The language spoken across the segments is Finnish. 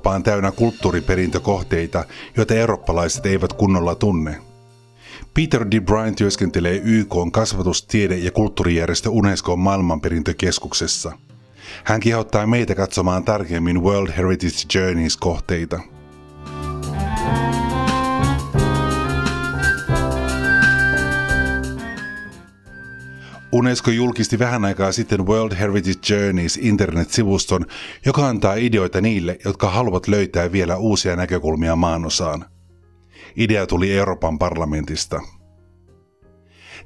Eurooppa on täynnä kulttuuriperintökohteita, joita eurooppalaiset eivät kunnolla tunne. Peter D. Bryan työskentelee YK kasvatus-, tiede- ja kulttuurijärjestö Unescon maailmanperintökeskuksessa. Hän kehottaa meitä katsomaan tarkemmin World Heritage Journeys-kohteita. Unesco julkisti vähän aikaa sitten World Heritage Journeys internet-sivuston, joka antaa ideoita niille, jotka haluavat löytää vielä uusia näkökulmia maanosaan. Idea tuli Euroopan parlamentista.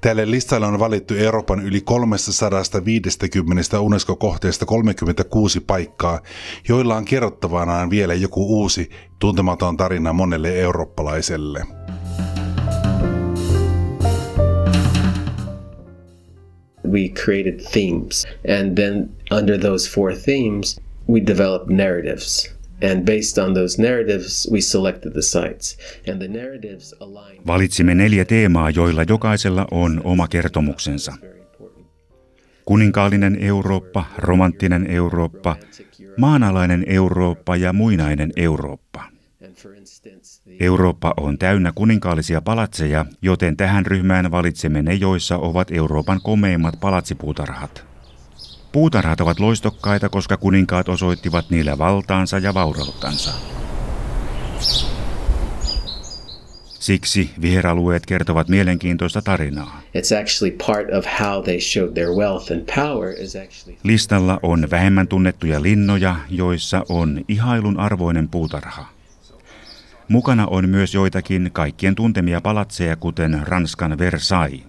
Tälle listalle on valittu Euroopan yli 350 UNESCO-kohteesta 36 paikkaa, joilla on kerrottavanaan vielä joku uusi, tuntematon tarina monelle eurooppalaiselle. We created themes. And then under those four themes, we developed narratives. And based on those narratives, we selected the sites. And the narratives align... Valitsimme neljä teemaa, joilla jokaisella on oma kertomuksensa. Kuninkaallinen Eurooppa, romanttinen Eurooppa, maanalainen Eurooppa ja muinainen Eurooppa. Eurooppa on täynnä kuninkaallisia palatseja, joten tähän ryhmään valitsemme ne, joissa ovat Euroopan komeimmat palatsipuutarhat. Puutarhat ovat loistokkaita, koska kuninkaat osoittivat niillä valtaansa ja vaurauttansa. Siksi viheralueet kertovat mielenkiintoista tarinaa. Listalla on vähemmän tunnettuja linnoja, joissa on ihailun arvoinen puutarha. Mukana on myös joitakin kaikkien tuntemia palatseja, kuten Ranskan Versailles.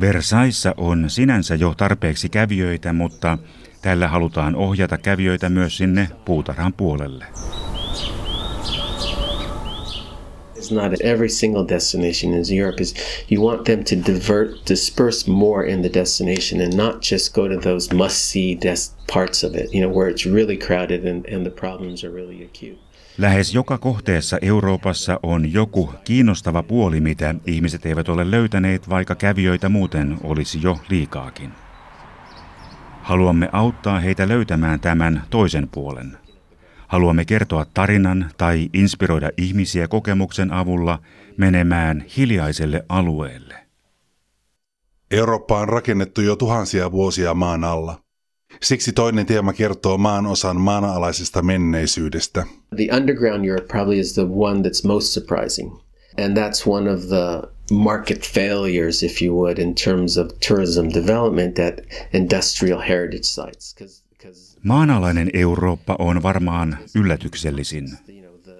Versaissa on sinänsä jo tarpeeksi kävijöitä, mutta tällä halutaan ohjata kävijöitä myös sinne puutarhan puolelle. Not every single destination in Europe is you want them to divert disperse more in the destination and not just go to those must see parts of it you know where it's really crowded and, and the problems are really acute Lähes joka kohteessa Euroopassa on joku kiinnostava puoli, mitä ihmiset eivät ole löytäneet, vaikka kävijöitä muuten olisi jo liikaakin. Haluamme auttaa heitä löytämään tämän toisen puolen. Haluamme kertoa tarinan tai inspiroida ihmisiä kokemuksen avulla menemään hiljaiselle alueelle. Eurooppa on rakennettu jo tuhansia vuosia maan alla. Siksi toinen teema kertoo maan osan maanalaisesta menneisyydestä. The underground Europe probably is the one that's most surprising. And that's one of the market failures, if you would, in terms of tourism development at industrial heritage sites. Maanalainen Eurooppa on varmaan yllätyksellisin.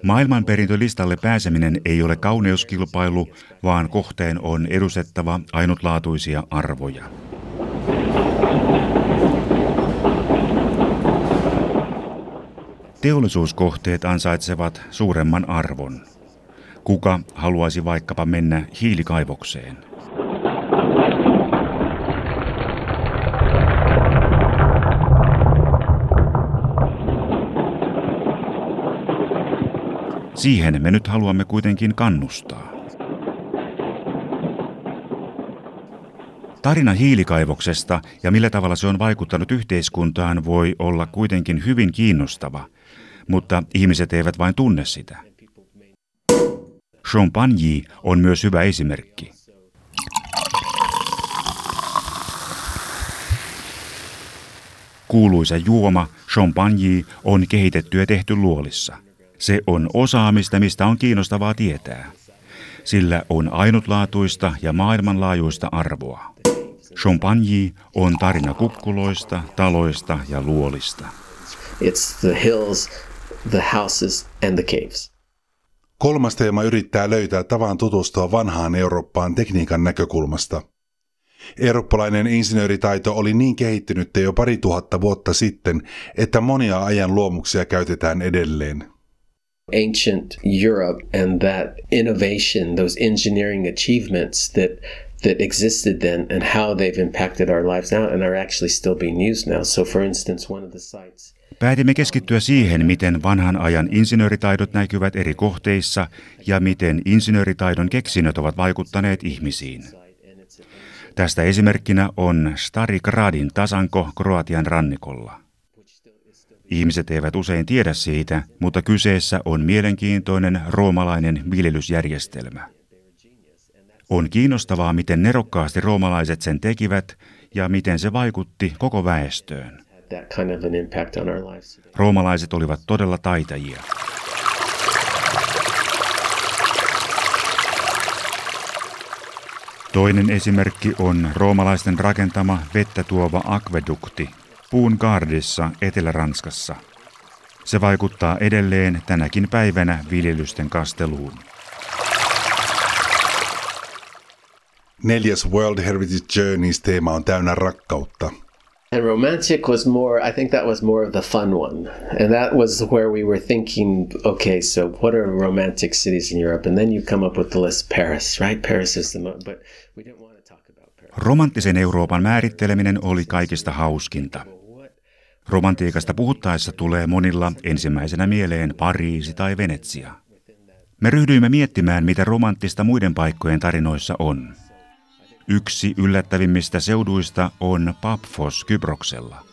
Maailmanperintölistalle pääseminen ei ole kauneuskilpailu, vaan kohteen on edustettava ainutlaatuisia arvoja. Teollisuuskohteet ansaitsevat suuremman arvon. Kuka haluaisi vaikkapa mennä hiilikaivokseen? Siihen me nyt haluamme kuitenkin kannustaa. Tarina hiilikaivoksesta ja millä tavalla se on vaikuttanut yhteiskuntaan voi olla kuitenkin hyvin kiinnostava – mutta ihmiset eivät vain tunne sitä. Champagne on myös hyvä esimerkki. Kuuluisa juoma champagne on kehitetty ja tehty luolissa. Se on osaamista, mistä on kiinnostavaa tietää. Sillä on ainutlaatuista ja maailmanlaajuista arvoa. Champagne on tarina kukkuloista, taloista ja luolista. It's the hills the houses and the caves. Kolmas teema yrittää löytää tavan tutustua vanhaan Eurooppaan tekniikan näkökulmasta. Eurooppalainen insinööritaito oli niin kehittynyt jo pari tuhatta vuotta sitten, että monia ajan luomuksia käytetään edelleen. Ancient Europe and that innovation, those engineering achievements that that existed then and how they've impacted our lives now and are actually still being used now. So for instance, one of the sites Päätimme keskittyä siihen, miten vanhan ajan insinööritaidot näkyvät eri kohteissa ja miten insinööritaidon keksinnöt ovat vaikuttaneet ihmisiin. Tästä esimerkkinä on Stari Gradin tasanko Kroatian rannikolla. Ihmiset eivät usein tiedä siitä, mutta kyseessä on mielenkiintoinen roomalainen viljelysjärjestelmä. On kiinnostavaa, miten nerokkaasti roomalaiset sen tekivät ja miten se vaikutti koko väestöön. Roomalaiset olivat todella taitajia. Toinen esimerkki on roomalaisten rakentama vettä tuova akvedukti Puun Gardissa Etelä-Ranskassa. Se vaikuttaa edelleen tänäkin päivänä viljelysten kasteluun. Neljäs World Heritage Journeys teema on täynnä rakkautta. And romantic was more, I think that was more of the fun one. And that was where we were thinking, okay, so what are romantic cities in Europe? And then you come up with the list Paris, right? Paris is the most, but we didn't want to talk about Paris. Romanttisen Euroopan määritteleminen oli kaikista hauskinta. Romantiikasta puhuttaessa tulee monilla ensimmäisenä mieleen Pariisi tai Venetsia. Me ryhdyimme miettimään, mitä romanttista muiden paikkojen tarinoissa on. Yksi yllättävimmistä seuduista on Papfos Kyproksella.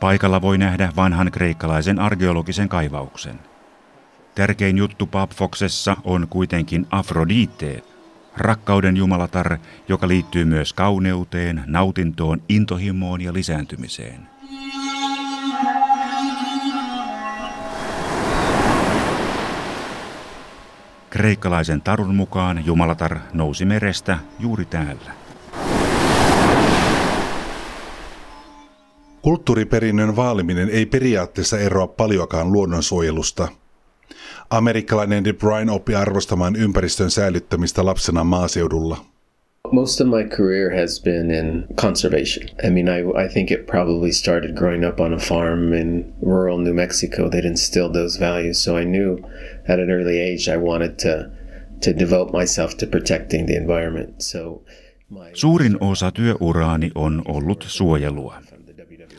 Paikalla voi nähdä vanhan kreikkalaisen arkeologisen kaivauksen. Tärkein juttu Papfoksessa on kuitenkin Afrodite, rakkauden jumalatar, joka liittyy myös kauneuteen, nautintoon, intohimoon ja lisääntymiseen. Kreikkalaisen tarun mukaan jumalatar nousi merestä juuri täällä. Kulttuuriperinnön vaaliminen ei periaatteessa eroa paljoakaan luonnonsuojelusta – Amerikkalainen De Bruyne oppi arvostamaan ympäristön säilyttämistä lapsena maaseudulla. Most of my career has been in conservation. I mean, I, I think it probably started growing up on a farm in rural New Mexico that instilled those values. So I knew at an early age I wanted to, to devote myself to protecting the environment. So my... Suurin osa työuraani on ollut suojelua.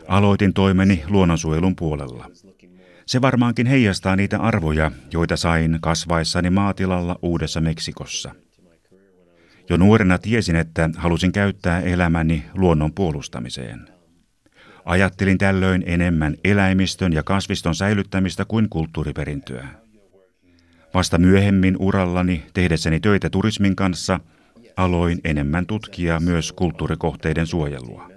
Aloitin toimeni luonnonsuojelun puolella. Se varmaankin heijastaa niitä arvoja, joita sain kasvaessani maatilalla Uudessa Meksikossa. Jo nuorena tiesin, että halusin käyttää elämäni luonnon puolustamiseen. Ajattelin tällöin enemmän eläimistön ja kasviston säilyttämistä kuin kulttuuriperintöä. Vasta myöhemmin urallani tehdessäni töitä turismin kanssa aloin enemmän tutkia myös kulttuurikohteiden suojelua.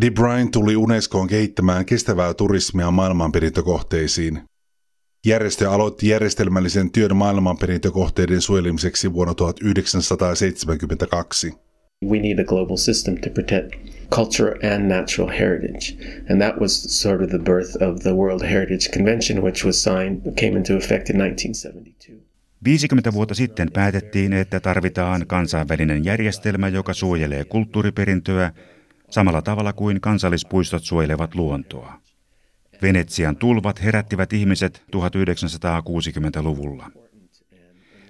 De Bruyne tuli Unescoon kehittämään kestävää turismia maailmanperintökohteisiin. Järjestö aloitti järjestelmällisen työn maailmanperintökohteiden suojelemiseksi vuonna 1972. We need a global system to protect culture and natural heritage. And that was sort of the birth of the World Heritage Convention, which was signed, came into effect in 1972. 50 vuotta sitten päätettiin, että tarvitaan kansainvälinen järjestelmä, joka suojelee kulttuuriperintöä samalla tavalla kuin kansallispuistot suojelevat luontoa. Venetsian tulvat herättivät ihmiset 1960-luvulla.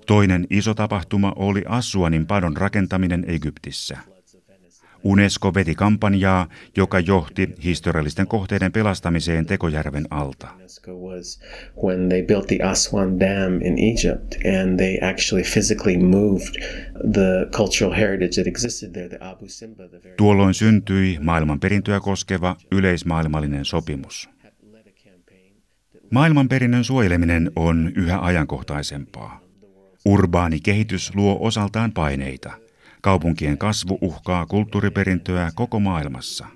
Toinen iso tapahtuma oli Assuanin padon rakentaminen Egyptissä – UNESCO veti kampanjaa, joka johti historiallisten kohteiden pelastamiseen Tekojärven alta. Tuolloin syntyi maailmanperintöä koskeva yleismaailmallinen sopimus. Maailmanperinnön suojeleminen on yhä ajankohtaisempaa. Urbaani kehitys luo osaltaan paineita – Kaupunkien kasvu uhkaa kulttuuriperintöä koko maailmassa.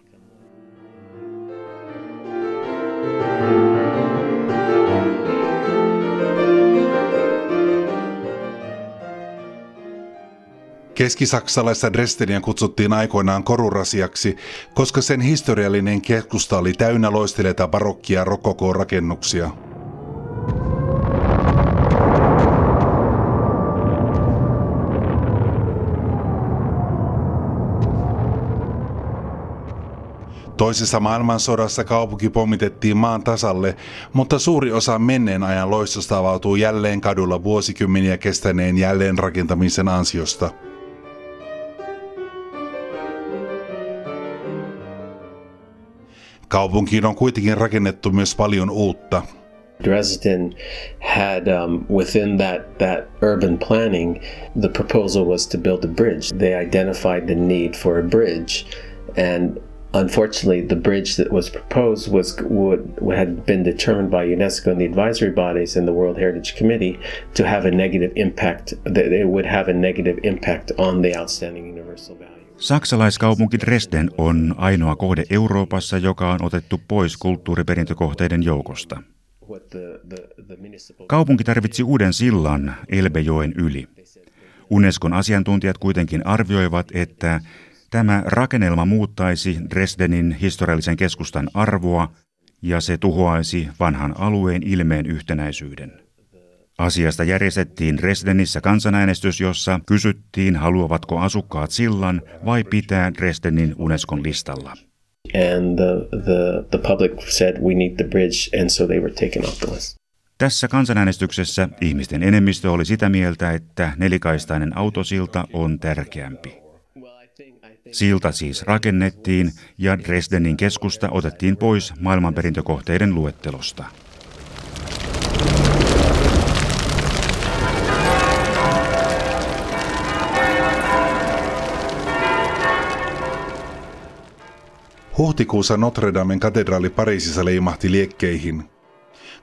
Keskisaksalaista Dresdeniä kutsuttiin aikoinaan korurasiaksi, koska sen historiallinen keskusta oli täynnä loisteleita barokkia rokoko-rakennuksia. Toisessa maailmansodassa kaupunki pommitettiin maan tasalle, mutta suuri osa menneen ajan loistosta avautuu jälleen kadulla vuosikymmeniä kestäneen jälleenrakentamisen ansiosta. Kaupunkiin on kuitenkin rakennettu myös paljon uutta. Dresden had um, within that that urban planning, the proposal was to build a bridge. They identified the need for a bridge, and unfortunately, the bridge that was proposed was would had been determined by UNESCO and the advisory bodies and the World Heritage Committee to have a negative impact. That it would have a negative impact on the outstanding universal value. Saksalaiskaupunki Dresden on ainoa kohde Euroopassa, joka on otettu pois kulttuuriperintökohteiden joukosta. Kaupunki tarvitsi uuden sillan Elbejoen yli. Unescon asiantuntijat kuitenkin arvioivat, että tämä rakennelma muuttaisi Dresdenin historiallisen keskustan arvoa ja se tuhoaisi vanhan alueen ilmeen yhtenäisyyden. Asiasta järjestettiin Dresdenissä kansanäänestys, jossa kysyttiin, haluavatko asukkaat sillan vai pitää Dresdenin Unescon listalla. And the, the, the public said we need the bridge, and so they were taken off the list. Tässä kansanäänestyksessä ihmisten enemmistö oli sitä mieltä, että nelikaistainen autosilta on tärkeämpi. Silta siis rakennettiin ja Dresdenin keskusta otettiin pois maailmanperintökohteiden luettelosta. Huhtikuussa Notre Damen katedraali Pariisissa leimahti liekkeihin.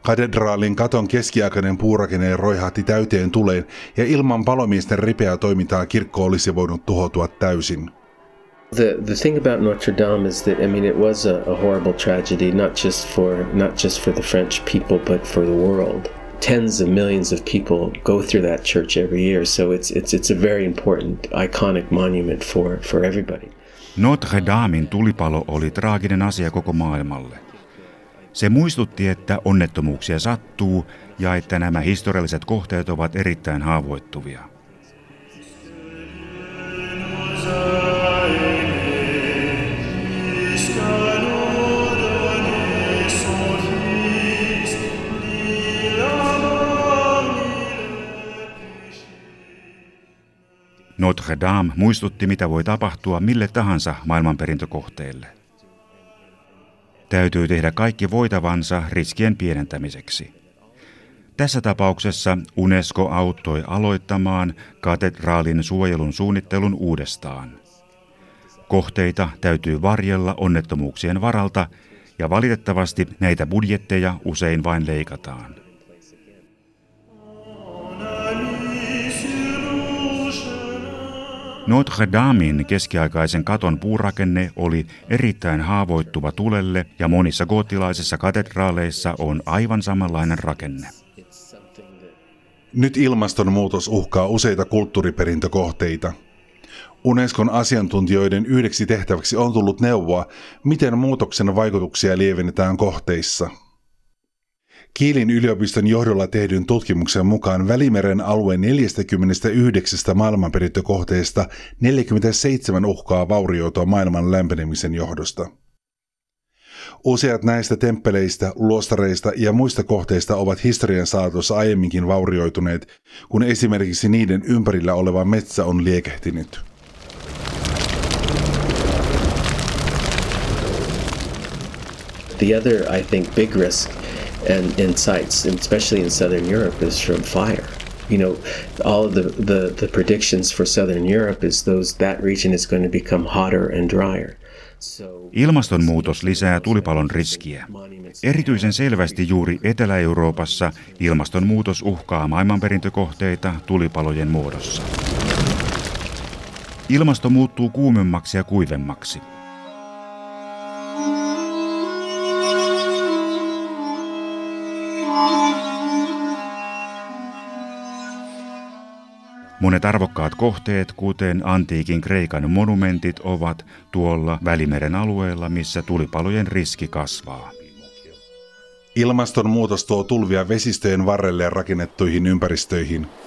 Katedraalin katon keskiaikainen puurakenne roihahti täyteen tuleen ja ilman palomiesten ripeää toimintaa kirkko olisi voinut tuhoutua täysin. The the thing about Notre Dame is that I mean it was a, a horrible tragedy not just for not just for the French people but for the world. Tens of millions of people go through that church every year, so it's it's it's a very important iconic monument for for everybody. Notre Damen tulipalo oli traaginen asia koko maailmalle. Se muistutti, että onnettomuuksia sattuu ja että nämä historialliset kohteet ovat erittäin haavoittuvia. Notre Dame muistutti, mitä voi tapahtua mille tahansa maailmanperintökohteelle. Täytyy tehdä kaikki voitavansa riskien pienentämiseksi. Tässä tapauksessa UNESCO auttoi aloittamaan katedraalin suojelun suunnittelun uudestaan. Kohteita täytyy varjella onnettomuuksien varalta ja valitettavasti näitä budjetteja usein vain leikataan. Notre Damin keskiaikaisen katon puurakenne oli erittäin haavoittuva tulelle ja monissa goottilaisissa katedraaleissa on aivan samanlainen rakenne. Nyt ilmastonmuutos uhkaa useita kulttuuriperintökohteita. Unescon asiantuntijoiden yhdeksi tehtäväksi on tullut neuvoa, miten muutoksen vaikutuksia lievennetään kohteissa – Kiilin yliopiston johdolla tehdyn tutkimuksen mukaan Välimeren alueen 49 maailmanperintökohteesta 47 uhkaa vaurioitua maailman lämpenemisen johdosta. Useat näistä temppeleistä, luostareista ja muista kohteista ovat historian saatossa aiemminkin vaurioituneet, kun esimerkiksi niiden ympärillä oleva metsä on liekehtinyt. The other, I think, big risk and insights, especially in Southern Europe, is from fire. You know, all of the, the, the predictions for Southern Europe is those that region is going to become hotter and drier. Ilmastonmuutos lisää tulipalon riskiä. Erityisen selvästi juuri Etelä-Euroopassa ilmastonmuutos uhkaa maailmanperintökohteita tulipalojen muodossa. Ilmasto muuttuu kuumemmaksi ja kuivemmaksi. Monet arvokkaat kohteet, kuten antiikin Kreikan monumentit, ovat tuolla Välimeren alueella, missä tulipalojen riski kasvaa. Ilmastonmuutos tuo tulvia vesistöjen varrelle rakennettuihin ympäristöihin –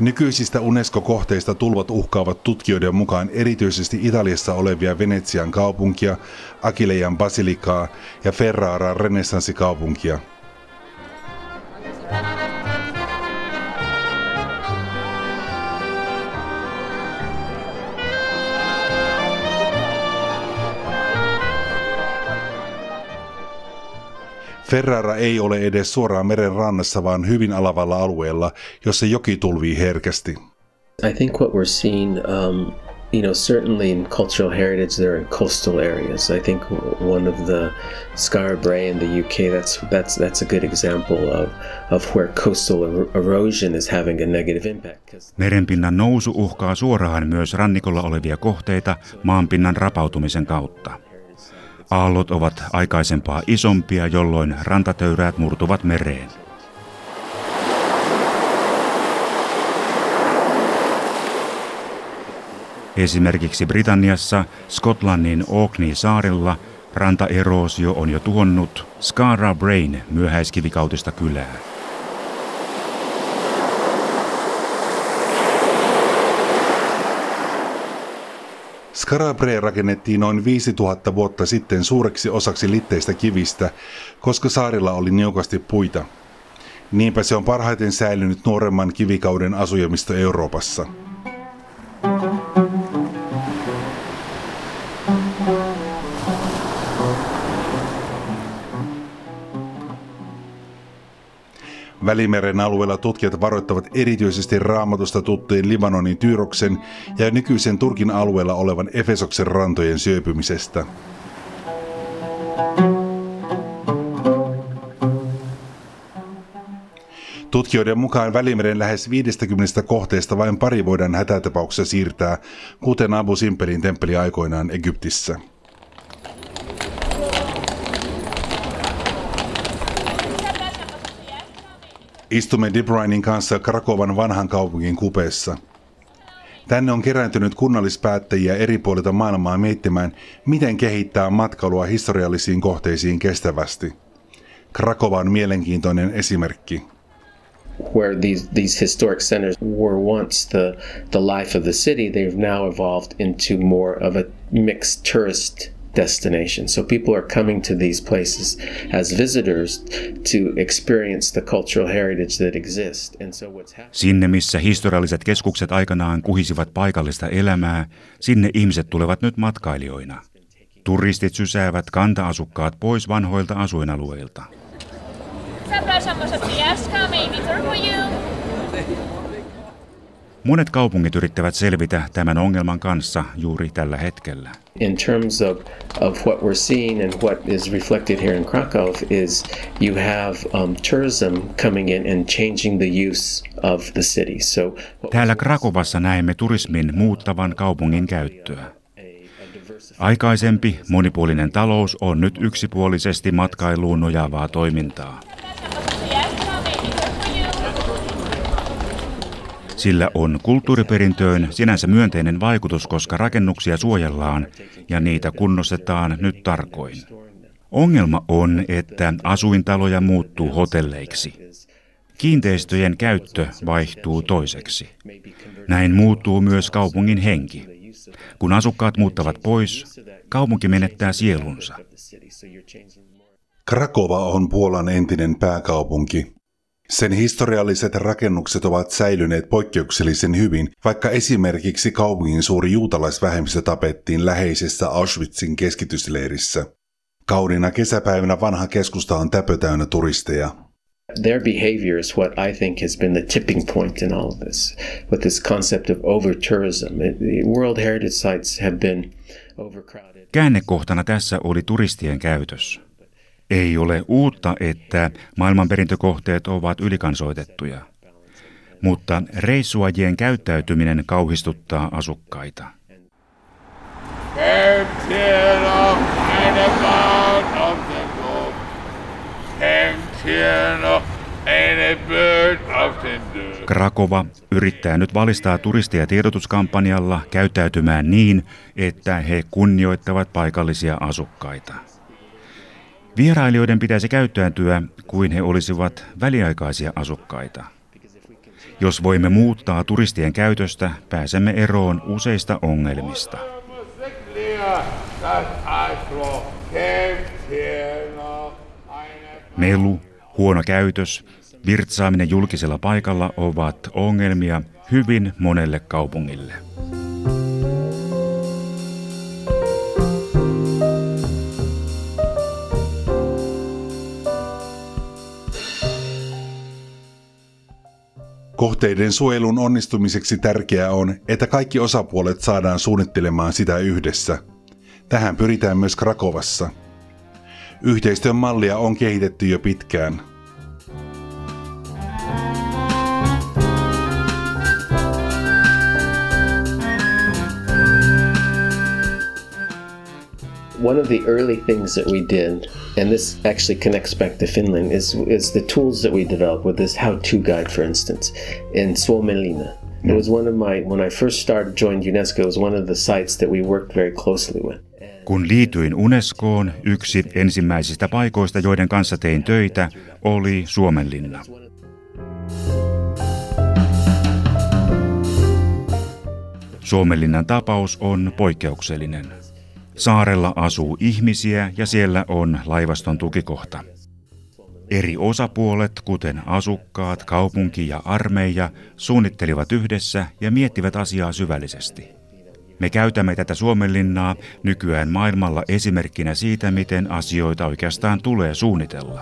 Nykyisistä UNESCO-kohteista tulvat uhkaavat tutkijoiden mukaan erityisesti Italiassa olevia Venetsian kaupunkia, Akileian basilikaa ja Ferraran renessanssikaupunkia. Ferrara ei ole edes suoraan meren rannassa, vaan hyvin alavalla alueella, jossa joki tulvii herkästi. I think what we're seeing um, you know, certainly in cultural heritage, they're in coastal areas. I think one of the Skara Brae in the UK, that's that's that's a good example of of where coastal er- erosion is having a negative impact. Merenpinnan nousu uhkaa suoraan myös rannikolla olevia kohteita maanpinnan rapautumisen kautta. Aallot ovat aikaisempaa isompia, jolloin rantatöyräät murtuvat mereen. Esimerkiksi Britanniassa Skotlannin Orkney-saarilla rantaeroosio on jo tuhonnut Skara Brain myöhäiskivikautista kylää. Skarabre rakennettiin noin 5000 vuotta sitten suureksi osaksi litteistä kivistä, koska saarilla oli niukasti puita. Niinpä se on parhaiten säilynyt nuoremman kivikauden asujamisto Euroopassa. Välimeren alueella tutkijat varoittavat erityisesti raamatusta tuttujen Libanonin Tyyroksen ja nykyisen Turkin alueella olevan Efesoksen rantojen syöpymisestä. Tutkijoiden mukaan Välimeren lähes 50 kohteesta vain pari voidaan hätätapauksessa siirtää, kuten Abu Simpelin temppeli aikoinaan Egyptissä. Istumme De Bruynin kanssa Krakovan vanhan kaupungin kupeessa. Tänne on kerääntynyt kunnallispäättäjiä eri puolilta maailmaa miettimään, miten kehittää matkailua historiallisiin kohteisiin kestävästi. Krakova on mielenkiintoinen esimerkki. Where these, these historic centers were once the, the life of the city, they've now evolved into more of a mixed tourist destination. So people are coming to these places as visitors to experience the cultural heritage that exists. And so what's happening... Sinne, missä historialliset keskukset aikanaan kuhisivat paikallista elämää, sinne ihmiset tulevat nyt matkailijoina. Turistit sysäävät kanta-asukkaat pois vanhoilta asuinalueilta. Monet kaupungit yrittävät selvitä tämän ongelman kanssa juuri tällä hetkellä. In terms of, of what we're seeing and what is reflected here in Krakow is you have um, tourism coming in and changing the use of the city. So Täällä Krakovassa näemme turismin muuttavan kaupungin käyttöä. Aikaisempi monipuolinen talous on nyt yksipuolisesti matkailuun nojaavaa toimintaa. Sillä on kulttuuriperintöön sinänsä myönteinen vaikutus, koska rakennuksia suojellaan ja niitä kunnostetaan nyt tarkoin. Ongelma on, että asuintaloja muuttuu hotelleiksi. Kiinteistöjen käyttö vaihtuu toiseksi. Näin muuttuu myös kaupungin henki. Kun asukkaat muuttavat pois, kaupunki menettää sielunsa. Krakova on Puolan entinen pääkaupunki. Sen historialliset rakennukset ovat säilyneet poikkeuksellisen hyvin, vaikka esimerkiksi kaupungin suuri juutalaisvähemmistö tapettiin läheisessä Auschwitzin keskitysleirissä. Kaudina kesäpäivänä vanha keskusta on täpötäynnä turisteja. Their behavior is what I think has been the tipping point in all of this, with this concept of over-tourism. World Heritage Sites have been overcrowded. Käännekohtana tässä oli turistien käytös. Ei ole uutta, että maailmanperintökohteet ovat ylikansoitettuja, mutta reissuajien käyttäytyminen kauhistuttaa asukkaita. Krakova yrittää nyt valistaa turisteja tiedotuskampanjalla käyttäytymään niin, että he kunnioittavat paikallisia asukkaita. Vierailijoiden pitäisi käyttäytyä kuin he olisivat väliaikaisia asukkaita. Jos voimme muuttaa turistien käytöstä, pääsemme eroon useista ongelmista. Melu, huono käytös, virtsaaminen julkisella paikalla ovat ongelmia hyvin monelle kaupungille. Kohteiden suojelun onnistumiseksi tärkeää on, että kaikki osapuolet saadaan suunnittelemaan sitä yhdessä. Tähän pyritään myös Krakovassa. Yhteistyön mallia on kehitetty jo pitkään. One of the early things that we did, and this actually connects back to Finland, is is the tools that we developed with this how-to guide, for instance, in Suomenlinna. It was one of my when I first started joined UNESCO. It was one of the sites that we worked very closely with. Kun liityin Unescoon, yksi ensimmäisistä paikoista, joiden kanssa tein töitä, oli Suomenlinna. Suomenlinnan tapaus on poikkeuksellinen. Saarella asuu ihmisiä ja siellä on laivaston tukikohta. Eri osapuolet, kuten asukkaat, kaupunki ja armeija, suunnittelivat yhdessä ja miettivät asiaa syvällisesti. Me käytämme tätä Suomenlinnaa nykyään maailmalla esimerkkinä siitä, miten asioita oikeastaan tulee suunnitella.